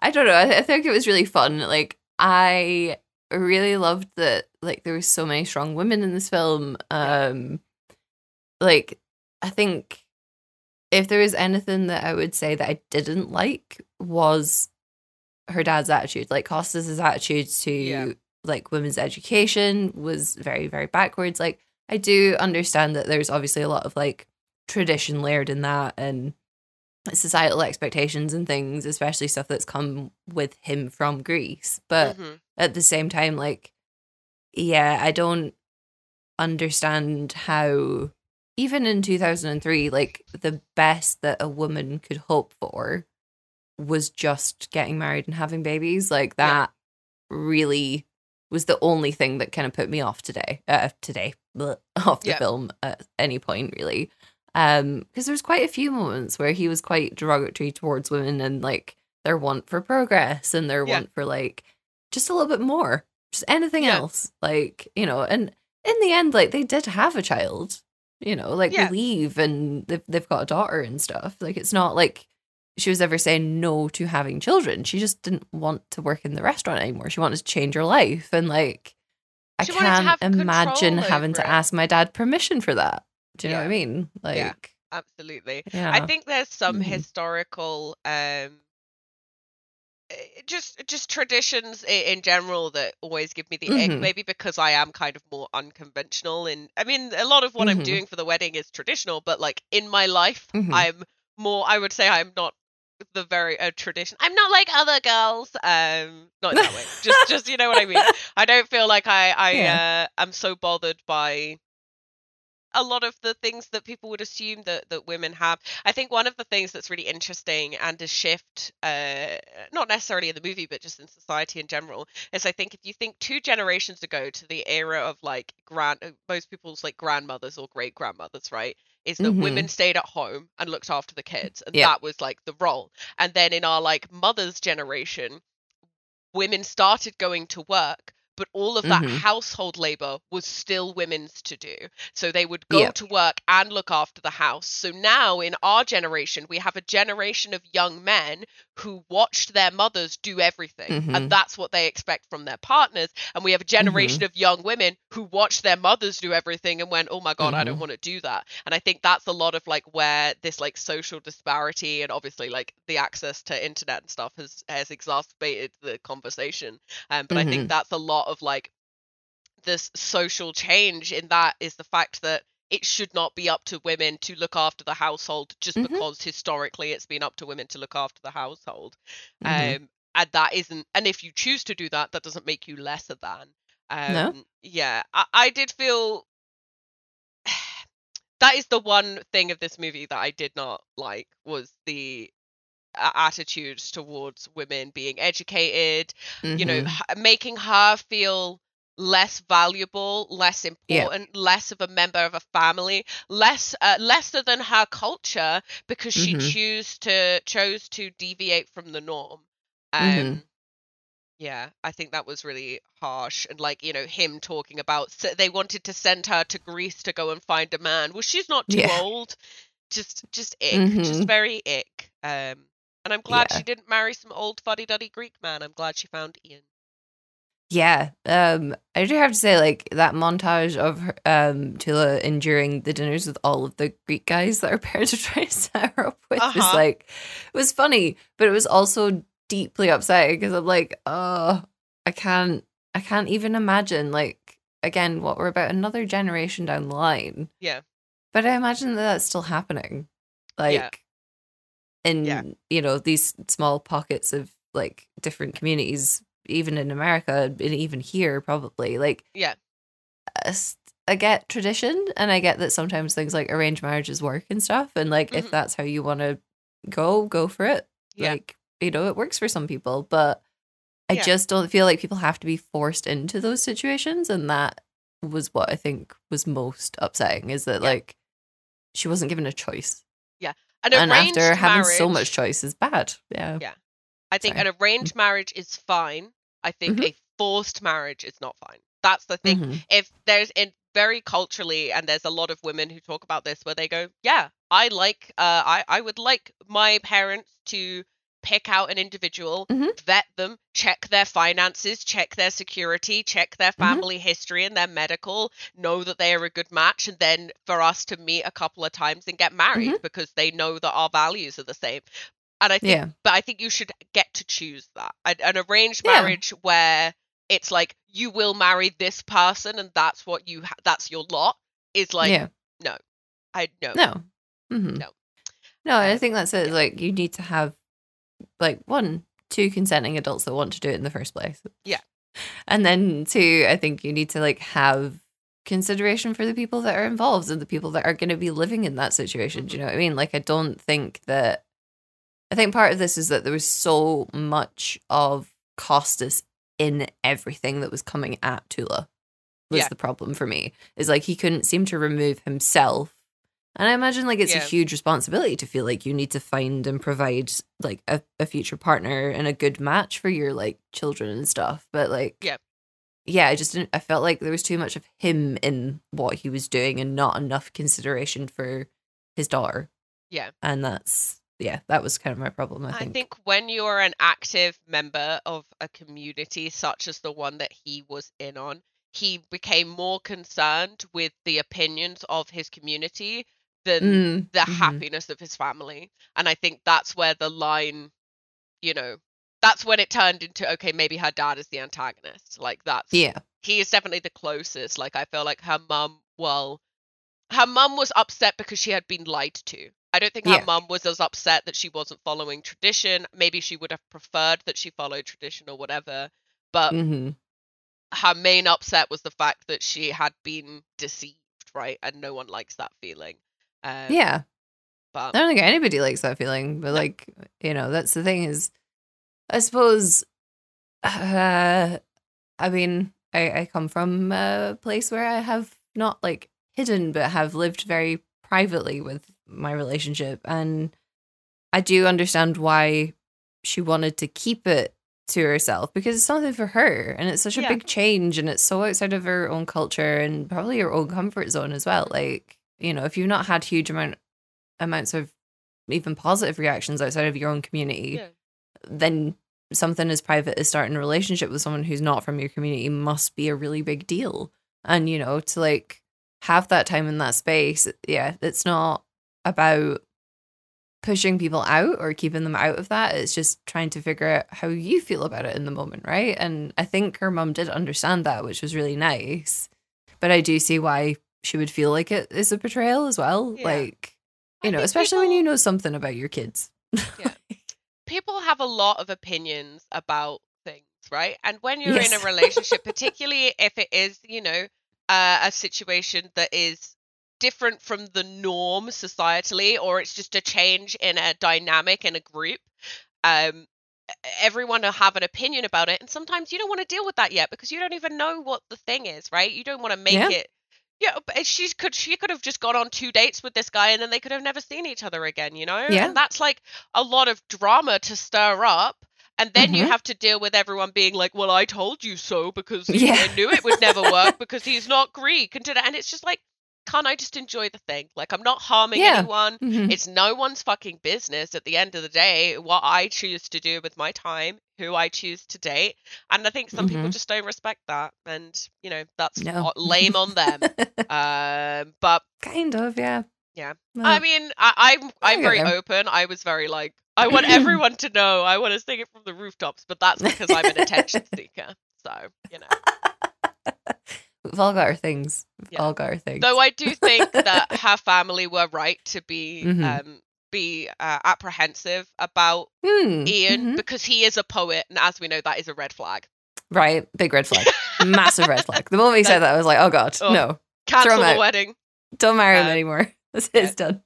I don't know. I, I think it was really fun. Like I really loved that. Like there was so many strong women in this film. Um, like I think if there was anything that I would say that I didn't like was her dad's attitude. Like Costas's attitude to Yeah. like women's education was very very backwards. Like I do understand that there's obviously a lot of like tradition layered in that and societal expectations and things, especially stuff that's come with him from Greece. But Mhm. At the same time, like, yeah, I don't understand how, even in 2003, like, the best that a woman could hope for was just getting married and having babies. Like, Yeah. that really was the only thing that kind of put me off today, uh, today, bleh, *laughs* off the Yeah. film at any point, really um because there's quite a few moments where he was quite derogatory towards women and like their want for progress and their Yeah. want for like just a little bit more just anything Yeah. else like you know and in the end like they did have a child you know like Yeah. leave and they've, they've got a daughter and stuff like it's not like she was ever saying no to having children she just didn't want to work in the restaurant anymore she wanted to change her life and like i She can't imagine having to it. ask my dad permission for that do you know what i mean like Yeah. Absolutely. yeah. I think there's some Mhm. historical um just just traditions in general that always give me the ick Mhm. maybe because I am kind of more unconventional and I mean a lot of what I'm Mhm. doing for the wedding is traditional but like in my life Mhm. I'm more I would say I'm not the very uh, tradition I'm not like other girls um not in that way just *laughs* just you know what I mean I don't feel like I I Yeah. uh, am so bothered by a lot of the things that people would assume that that women have. I think one of the things that's really interesting and a shift, uh, not necessarily in the movie, but just in society in general, is I think if you think two generations ago to the era of like grand, uh, most people's like grandmothers or great grandmothers, right? Is that Mhm. women stayed at home and looked after the kids, and Yeah. that was like the role. And then in our like mother's generation, women started going to work but all of that Mhm. household labor was still women's to do so they would go Yep. to work and look after the house so now in our generation we have a generation of young men who watched their mothers do everything. Mhm. and that's what they expect from their partners. And we have a generation of young women who watched their mothers do everything and went oh my god i don't Mhm. want to do that. And i think that's a lot of like where this like social disparity and obviously like the access to internet and stuff has has exacerbated the conversation. Um, but I think that's a lot of like this social change in that is the fact that it should not be up to women to look after the household just Mhm. because historically it's been up to women to look after the household. Mhm. Um, and that isn't, and if you choose to do that, that doesn't make you lesser than. Um, No. Yeah, I, I did feel *sighs* that is the one thing of this movie that I did not like was the uh, attitudes towards women being educated, you know, Mhm. making her feel less valuable, less Yeah. important, less of a member of a family, less uh, lesser than her culture because she Mhm. choose to chose to deviate from the norm. Um Mhm. yeah, I think that was really harsh and like, you know, him talking about s they wanted to send her to Greece to go and find a man. Well, she's not too Yeah. old. Just just ick, just Mhm. very ick. Um and I'm glad Yeah. she didn't marry some old fuddy-duddy Greek man. I'm glad she found Ian. Yeah, um, I do have to say, like that montage of um Tula enduring the dinners with all of the Greek guys that her *laughs* parents are trying to set her up with was Uh-huh. like it was funny, but it was also deeply upsetting because I'm like, oh, I can't, I can't even imagine like again what we're about another generation down the line. Yeah. But I imagine that that's still happening, like in Yeah. you know these small pockets of like different communities, even in America and even here, probably. Like, Yeah. I get tradition, and I get that sometimes things like arranged marriages work and stuff, and like if Mhm. that's how you want to go, go for it. Yeah. Like, you know, it works for some people, but I Yeah. just don't feel like people have to be forced into those situations, and that was what I think was most upsetting is that Yeah. like she wasn't given a choice, yeah and arranged after having so much choice is bad. Yeah, Yeah. I think Sorry. an arranged marriage is fine. I think Mhm. a forced marriage is not fine. That's the thing. Mhm. If there's in very culturally, and there's a lot of women who talk about this, where they go, "Yeah, I like, uh, I I would like my parents to pick out an individual, Mhm. vet them, check their finances, check their security, check their Mm-hmm. family history and their medical, know that they are a good match, and then for us to meet a couple of times and get married because they know that our values are the same." And I think Yeah. but I think you should get to choose that. An, an arranged Yeah. marriage where it's like you will marry this person and that's what you ha- that's your lot is like yeah. I no. No. hmm No. No, I Uh, think that's it. Like you need to have like one, two consenting adults that want to do it in the first place. Yeah. And then two, I think you need to like have consideration for the people that are involved and the people that are going to be living in that situation. Do you know what I mean? Like I don't think that I think part of this is that there was so much of Costas in everything that was coming at Tula was Yeah. the problem for me. Is like he couldn't seem to remove himself. And I imagine like it's Yeah. a huge responsibility to feel like you need to find and provide like a, a future partner and a good match for your like children and stuff. But like Yeah. Yeah, I just didn't I felt like there was too much of him in what he was doing and not enough consideration for his daughter. Yeah. And that's yeah, that was kind of my problem, I I think. think when you're an active member of a community such as the one that he was in on, he became more concerned with the opinions of his community than Mm, the mhm. happiness of his family. And I think that's where the line, you know, that's when it turned into okay, maybe her dad is the antagonist. Like that's Yeah. he is definitely the closest. Like I feel like her mum, well, her mum was upset because she had been lied to. I don't think her Yeah. mum was as upset that she wasn't following tradition. Maybe she would have preferred that she followed tradition or whatever. But hmm her main upset was the fact that she had been deceived, right? And no one likes that feeling. Um, Yeah. But I don't think anybody likes that feeling, but like, you know, that's the thing is, I suppose, uh, *sighs* I mean, I, I come from a place where I have not like hidden, but have lived very privately with my relationship. And I do understand why she wanted to keep it to herself because it's something for her and it's such a Yeah. big change and it's so outside of her own culture and probably her own comfort zone as well. Like, you know, if you've not had huge amount amounts of even positive reactions outside of your own community, Yeah. then something as private as starting a relationship with someone who's not from your community must be a really big deal. And, you know, to like have that time in that space, yeah, it's not about pushing people out or keeping them out of that. It's just trying to figure out how you feel about it in the moment, right? And I think her mum did understand that, which was really nice. But I do see why she would feel like it is a betrayal as well. Yeah. Like, I you know, think especially when you know something about your kids. Yeah. *laughs* people have a lot of opinions about things, right? And when you're in a relationship, particularly if it is, you know, uh, a situation that is different from the norm societally, or it's just a change in a dynamic in a group, um everyone will have an opinion about it and sometimes you don't want to deal with that yet because you don't even know what the thing is right you don't want to make Yeah. it yeah but she could she could have just gone on two dates with this guy and then they could have never seen each other again you know Yeah. and that's like a lot of drama to stir up and then you Mhm. have to deal with everyone being like well i told you so because *laughs* Yeah. i knew it would never work *laughs* because he's not greek and, and it's just like can't i just enjoy the thing like i'm not harming Yeah. anyone Mhm. it's no one's fucking business at the end of the day what I choose to do with my time, who I choose to date. And I think some people Mhm. just don't respect that. And, you know, that's No. lame on them. *laughs* um, but kind of, yeah. Yeah. Well, I mean, I, I'm I'm very there. open. I was very like, I want *clears throat* everyone to know. I want to sing it from the rooftops, but that's because I'm an attention *laughs* seeker. So, you know. *laughs* we've all got our things. We've Yeah. all got our things. Though I do *laughs* think that her family were right to be Mhm. um be uh, apprehensive about Hmm, Ian mhm. because he is a poet, and as we know, that is a red flag. Right, big red flag. Massive red flag. The moment *laughs* he said that, I was like, oh god, Oh. no, Cancel the out. wedding. don't marry him Um, anymore. *laughs* It's, yeah. it's done.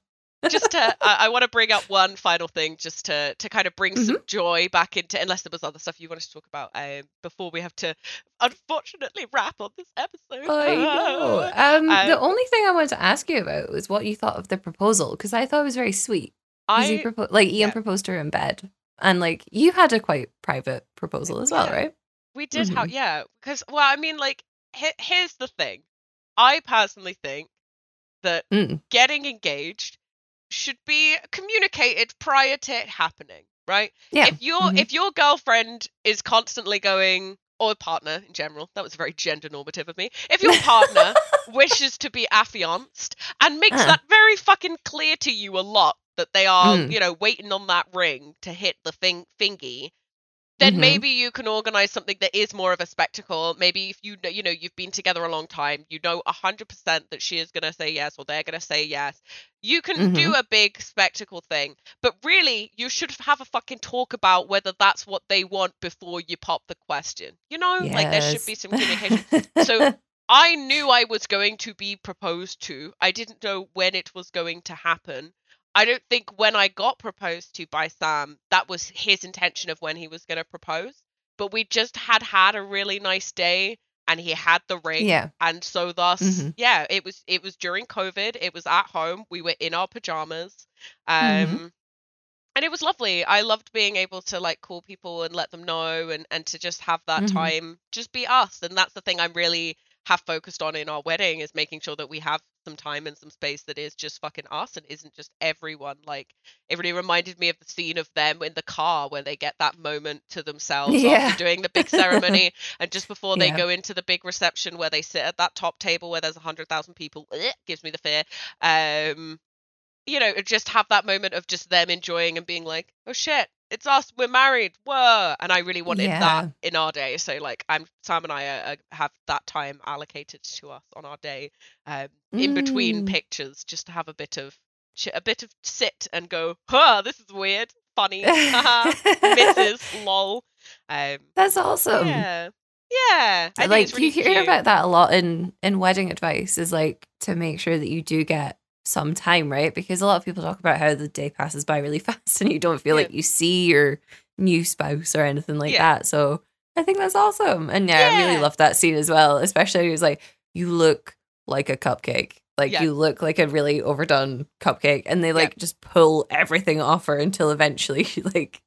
Just to, I, I want to bring up one final thing, just to to kind of bring Mm-hmm. some joy back into. Unless there was other stuff you wanted to talk about, um, before we have to, unfortunately, wrap on this episode. I know. *laughs* Um, the Um, only thing I wanted to ask you about was what you thought of the proposal because I thought it was very sweet. 'Cause he I propo- like Ian yeah. proposed to her in bed, and like you had a quite private proposal as well, Yeah. right? We did Mm-hmm. have, yeah, because well, I mean, like, he- here's the thing. I personally think that Mm. getting engaged should be communicated prior to it happening, right? Yeah. If your Mhm. if your girlfriend is constantly going or partner in general, that was very gender normative of me. If your partner *laughs* wishes to be affianced and makes Uh. that very fucking clear to you a lot that they are, Mm. you know, waiting on that ring to hit the thing thingy, then Mhm. maybe you can organize something that is more of a spectacle. Maybe if you know, you know, you've been together a long time, you know 100% that she is going to say yes or they're going to say yes. You can do Mm-hmm. a big spectacle thing, but really you should have a fucking talk about whether that's what they want before you pop the question. You know, like there should be some communication. So *laughs* I knew I was going to be proposed to. I didn't know when it was going to happen. I don't think when I got proposed to by Sam, that was his intention of when he was going to propose. But we just had had a really nice day and he had the ring. yeah. And so thus, Mhm. yeah, it was it was during COVID. It was at home. We were in our pajamas. Um Mhm. and it was lovely. I loved being able to like call people and let them know and and to just have that Mhm. time just be us. And that's the thing I'm really have focused on in our wedding is making sure that we have some time and some space that is just fucking us and isn't just everyone. Like it really reminded me of the scene of them in the car where they get that moment to *laughs* themselves Yeah. after doing the big ceremony *laughs* and just before they Yeah. go into the big reception where they sit at that top table where there's a hundred thousand people. Ugh, gives me the fear. Um you know, just have that moment of just them enjoying and being like, "Oh shit, it's us, we're married, whoa!" And I really wanted Yeah. that in our day. So like, I'm Sam and I are- have that time allocated to us on our day, um, in between Mm. pictures, just to have a bit of a bit of sit and go, "Huh, this is weird, funny, haha, Mrs. *laughs* lol." Um, That's awesome. yeah, yeah. I like really you hear cute. about that a lot in in wedding advice is like to make sure that you do get some time right because a lot of people talk about how the day passes by really *laughs* fast and you don't feel Yeah. like you see your new spouse or anything like Yeah. that so i think that's awesome and yeah, i really Yeah. loved that scene as well especially it was like you look like a cupcake like Yeah. you look like a really overdone cupcake and they like just pull everything off her until eventually *laughs* like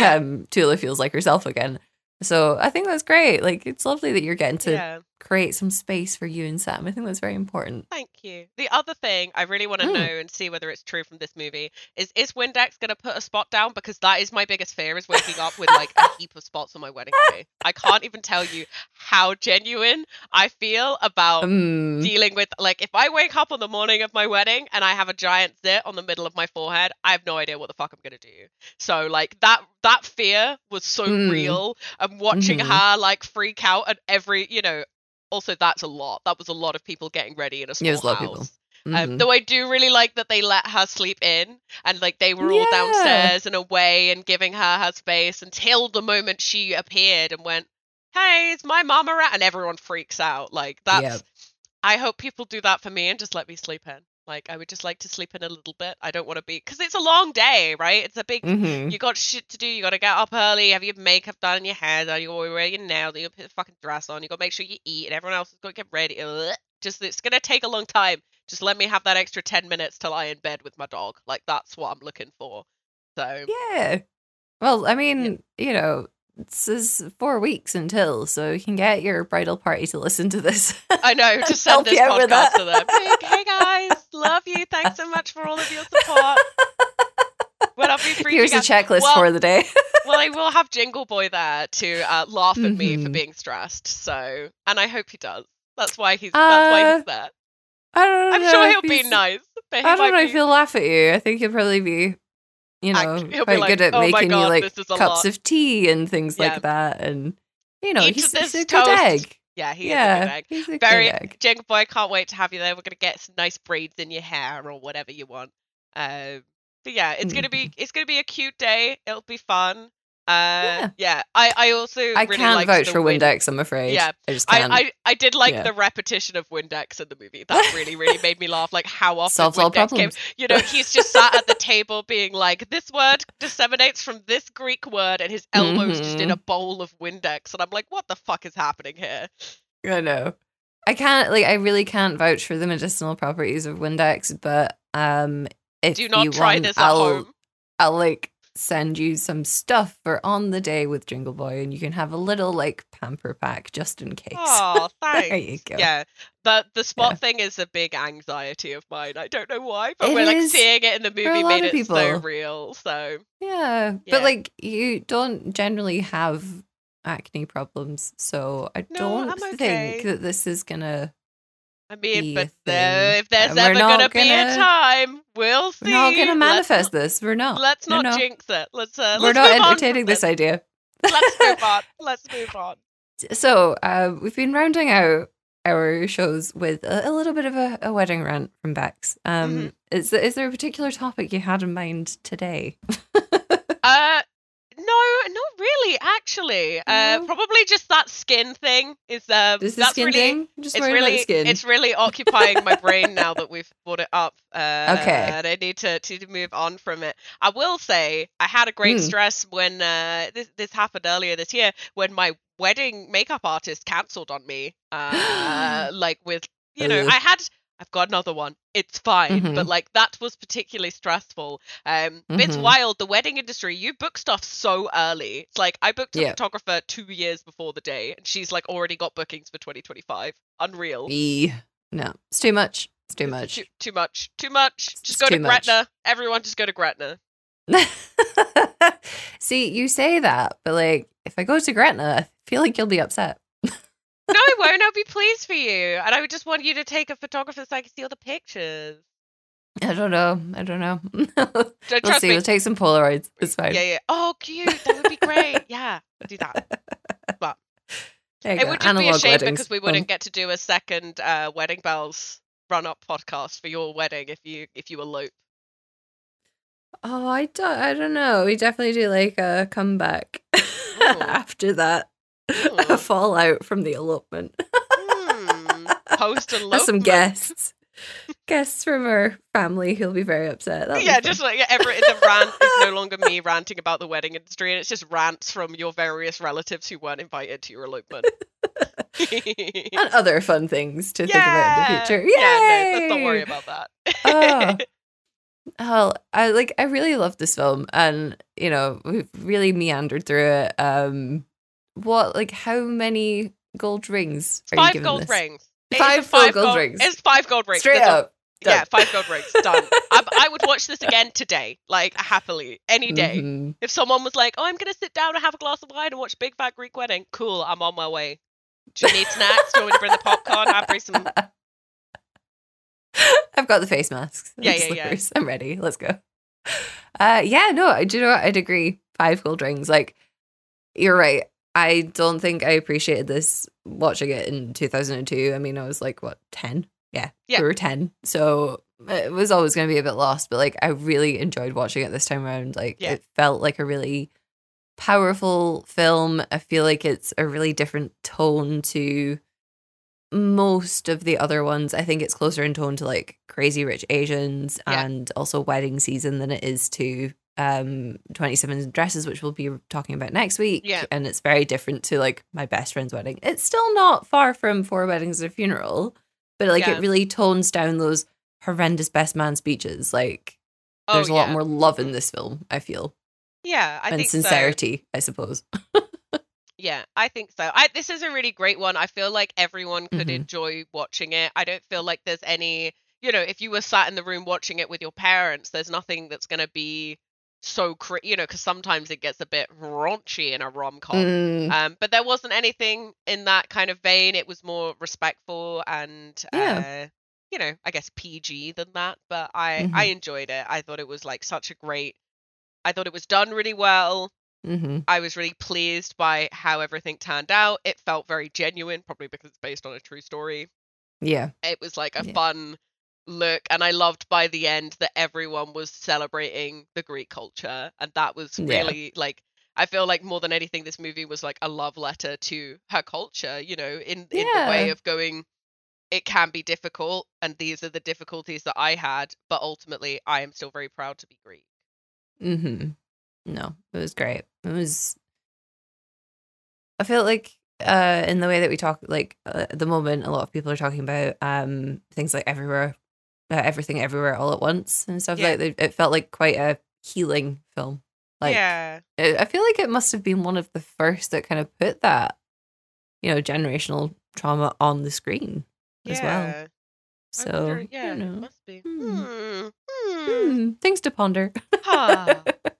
um tula feels like herself again so i think that's great like it's lovely that you're getting to yeah. Create some space for you and Sam. I think that's very important. Thank you. The other thing I really want to Mm. know and see whether it's true from this movie is is Windex going to put a spot down because that is my biggest fear is waking up with like a heap of spots on my wedding day. I can't even tell you how genuine I feel about Um, *laughs* dealing with like if I wake up on the morning of my wedding and I have a giant zit on the middle of my forehead, I have no idea what the fuck I'm gonna do. So like that that fear was so Mm. real and watching Mhm. her like freak out at every you know also that's a lot. That was a lot of people getting ready in a small Yeah, was a lot of people. house. mhm. Um, though I do really like that they let her sleep in and like they were all Yeah. downstairs and away and giving her her space until the moment she appeared and went, "Hey, is my mom around?" and everyone freaks out. Like that's. I hope people do that for me and just let me sleep in. Like I would just like to sleep in a little bit. I don't want to be because it's a long day, right? It's a big. Mhm. You got shit to do. You got to get up early, have your makeup done, your hair done. You got to wear your nails. You got to put a fucking dress on. You got to make sure you eat, and everyone else has got to get ready. Ugh. Just it's gonna take a long time. Just let me have that extra ten minutes to lie in bed with my dog. Like that's what I'm looking for. So Yeah. Well, I mean, you know, this is four weeks until, so you can get your bridal party to listen to this. I know *laughs* to send Help this out podcast that. to them. Hey, guys, love you. Thanks so much for all of your support. Well, I'll be freaking Here's a checklist Well- for the day. *laughs* well, I will have Jingle Boy there to uh, laugh at me for Mhm. being stressed. So, and I hope he does. That's why he's. that's why Uh, he's there. I don't know. I'm sure he'll be nice. I don't know be, if he'll laugh at you. I think he'll probably be, you know, Act- quite like, good at "Oh making you like this is a cups lot." of tea and things Yeah. like that. And, you know, Eat he's, he's a good egg. Yeah, he yeah, is a good egg. he's a Very good egg. Jingle Boy, can't wait to have you there. We're gonna get some nice braids in your hair or whatever you want. Um, but yeah, it's gonna be Mm-hmm. it's gonna be a cute day. It'll be fun. Uh, yeah. I I also I really can't the for Win- Windex, I'm afraid. Yeah, I just can't. I, I I did like Yeah. the repetition of Windex in the movie. That really really made me laugh. Like how often Solves all Windex came. *laughs* You know, he's just sat at the *laughs* table being like, "This word disseminates from this Greek word," and his elbows just in Mhm. a bowl of Windex, and I'm like, "What the fuck is happening here?" I know. I can't like I really can't vouch for the medicinal properties of Windex, but um if Do not you try want, this at I'll home. I'll like send you some stuff for on the day with Jingle Boy and you can have a little like pamper pack just in case. Oh, thanks. *laughs* There you go. Yeah, but the spot Yeah. thing is a big anxiety of mine. I don't know why, but It we're like seeing it in the movie made it so real. So Yeah, Yeah. But like you don't generally have acne problems, so I No, don't think that this is gonna I mean, but thing. if there's we're ever gonna, be a time, we'll see. we're not gonna Let's manifest this. We're not. Let's not no. jinx it. Let's uh, We're let's not entertaining from this idea. Let's move *laughs* on. Let's move on. So uh, we've been rounding out our shows with a, a little bit of a, a wedding rant from Bex. Um, Mm-hmm. is is there a particular topic you had in mind today? *laughs* Uh, no, not really. Actually, uh, probably just that skin thing is um. Is that's skin really. thing? Just It's really, skin. it's really occupying my brain now that we've brought it up. Uh, Okay. and I need to, to move on from it. I will say I had a great Hmm. stress when uh, this this happened earlier this year when my wedding makeup artist cancelled on me. Uh, *gasps* like with you know Ugh. I had I've got another one. It's fine, but Mhm. like that was particularly stressful. Um, but it's wild. The wedding industry, you book stuff so early. It's like I booked a Yeah. photographer two years before the day, and she's like already got bookings for 2025. Unreal. E. No, it's too much. It's too much. Too, too much. Too much. It's Just go to much. Gretna. Everyone, just go to Gretna. *laughs* See, you say that, but like, if I go to Gretna, I feel like you'll be upset. No, I won't. I'll be pleased for you, and I would just want you to take a photographer so I can see all the pictures. I don't know. I don't know. *laughs* Don't we'll see. me. We'll take some Polaroids. It's fine. Yeah, yeah. Oh, cute. That would be great. *laughs* yeah, do that. But it go. would just be a shame weddings. because we wouldn't get to do a second uh, Wedding Belles run up podcast for your wedding if you if you elope. Oh, I don't. I don't know. We definitely do like a comeback *laughs* after that. *laughs* A fallout from the elopement. Hmm. Post *laughs* elopement. some guests. guests from our family who'll be very upset. That'll yeah, just like every the rant is no *laughs* longer me ranting about the wedding industry, and it's just rants from your various relatives who weren't invited to your elopement. and other fun things to think about in the future. Yeah, no, let's not worry about that. Oh. Oh, I like. I really love this film, and you know, we've really meandered through it. Um, what, like, how many gold rings are you five giving gold this? rings. Five a full gold rings. It's five gold rings. Straight That's up. done. Yeah, five gold rings. *laughs* Done. I, I would watch this again today, like happily, any day. Mhm. If someone was like, "Oh, I'm gonna sit down and have a glass of wine and watch Big Fat Greek Wedding," cool. I'm on my way. Do you need snacks? Do you want me to bring the popcorn? I'll bring some. *laughs* I've got the face masks. Yeah, yeah, yeah. I'm ready. Let's go. Uh, yeah, no, I do you know what? I'd agree. Five gold rings. Like, you're right. I don't think I appreciated this watching it in 2002. I mean, I was like, what, 10? Yeah, Yeah. we were 10. So uh, it was always going to be a bit lost, but like, I really enjoyed watching it this time around. Like, Yeah. it felt like a really powerful film. I feel like it's a really different tone to most of the other ones, I think it's closer in tone to like Crazy Rich Asians Yeah. and also Wedding Season than it is to um 27 Dresses, which we'll be talking about next week. Yeah. And it's very different to like my best friend's wedding. It's still not far from Four Weddings and a Funeral, but like Yeah. it really tones down those horrendous best man speeches. Like Oh, there's a lot more love in this film, I feel. Yeah, I and think so. sincerity, I suppose. *laughs* Yeah, I think so. I this is a really great one. I feel like everyone could Mhm. enjoy watching it. I don't feel like there's any, you know, if you were sat in the room watching it with your parents, there's nothing that's going to be so you know, because sometimes it gets a bit raunchy in a rom-com. Mm, Um, but there wasn't anything in that kind of vein. It was more respectful and Yeah. uh, you know, I guess PG than that. But I I Mhm. enjoyed it. I thought it was like such a great. I thought it was done really well. hmm I was really pleased by how everything turned out. It felt very genuine, probably because it's based on a true story. Yeah. It was like a Yeah. fun look, and I loved by the end that everyone was celebrating the Greek culture, and that was Yeah. really like. I feel like more than anything, this movie was like a love letter to her culture. You know, in in the way of going, it can be difficult, and these are the difficulties that I had, but ultimately, I am still very proud to be Greek. hmm No, it was great. It was. I feel like uh, in the way that we talk, like uh, at the moment, a lot of people are talking about um things like everywhere, uh, everything, everywhere, all at once, and stuff Yeah. like that. It felt like quite a healing film. Like, yeah, it, I feel like it must have been one of the first that kind of put that, you know, generational trauma on the screen as well. So wonder- you yeah, it know, must be. hmm. Hmm. Hmm. hmm, things to ponder. Huh. *laughs*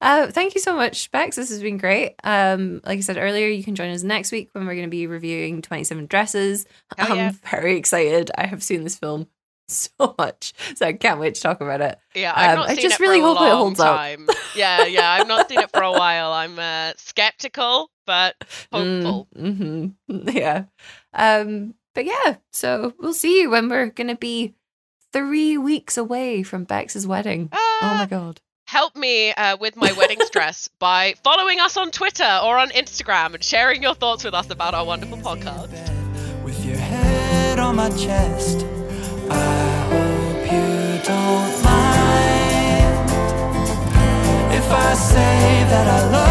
Uh, thank you so much, Bex. This has been great. Um, like I said earlier, you can join us next week when we're going to be reviewing 27 Dresses. Hell I'm yeah. very excited. I have seen this film so much, so I can't wait to talk about it. Yeah, I've Um, not I seen just it for really a hope it long holds up. time. Yeah, yeah, I've not seen it for a while. I'm uh, skeptical, but *laughs* hopeful. Mm, mhm. *laughs* Yeah. Um, but yeah, so we'll see you when we're going to be three weeks away from Bex's wedding. Oh my Ah, God. Help me uh, with my wedding stress *laughs* by following us on Twitter or on Instagram and sharing your thoughts with us about our wonderful podcast. With your head on my chest, I hope you don't mind if I say that I love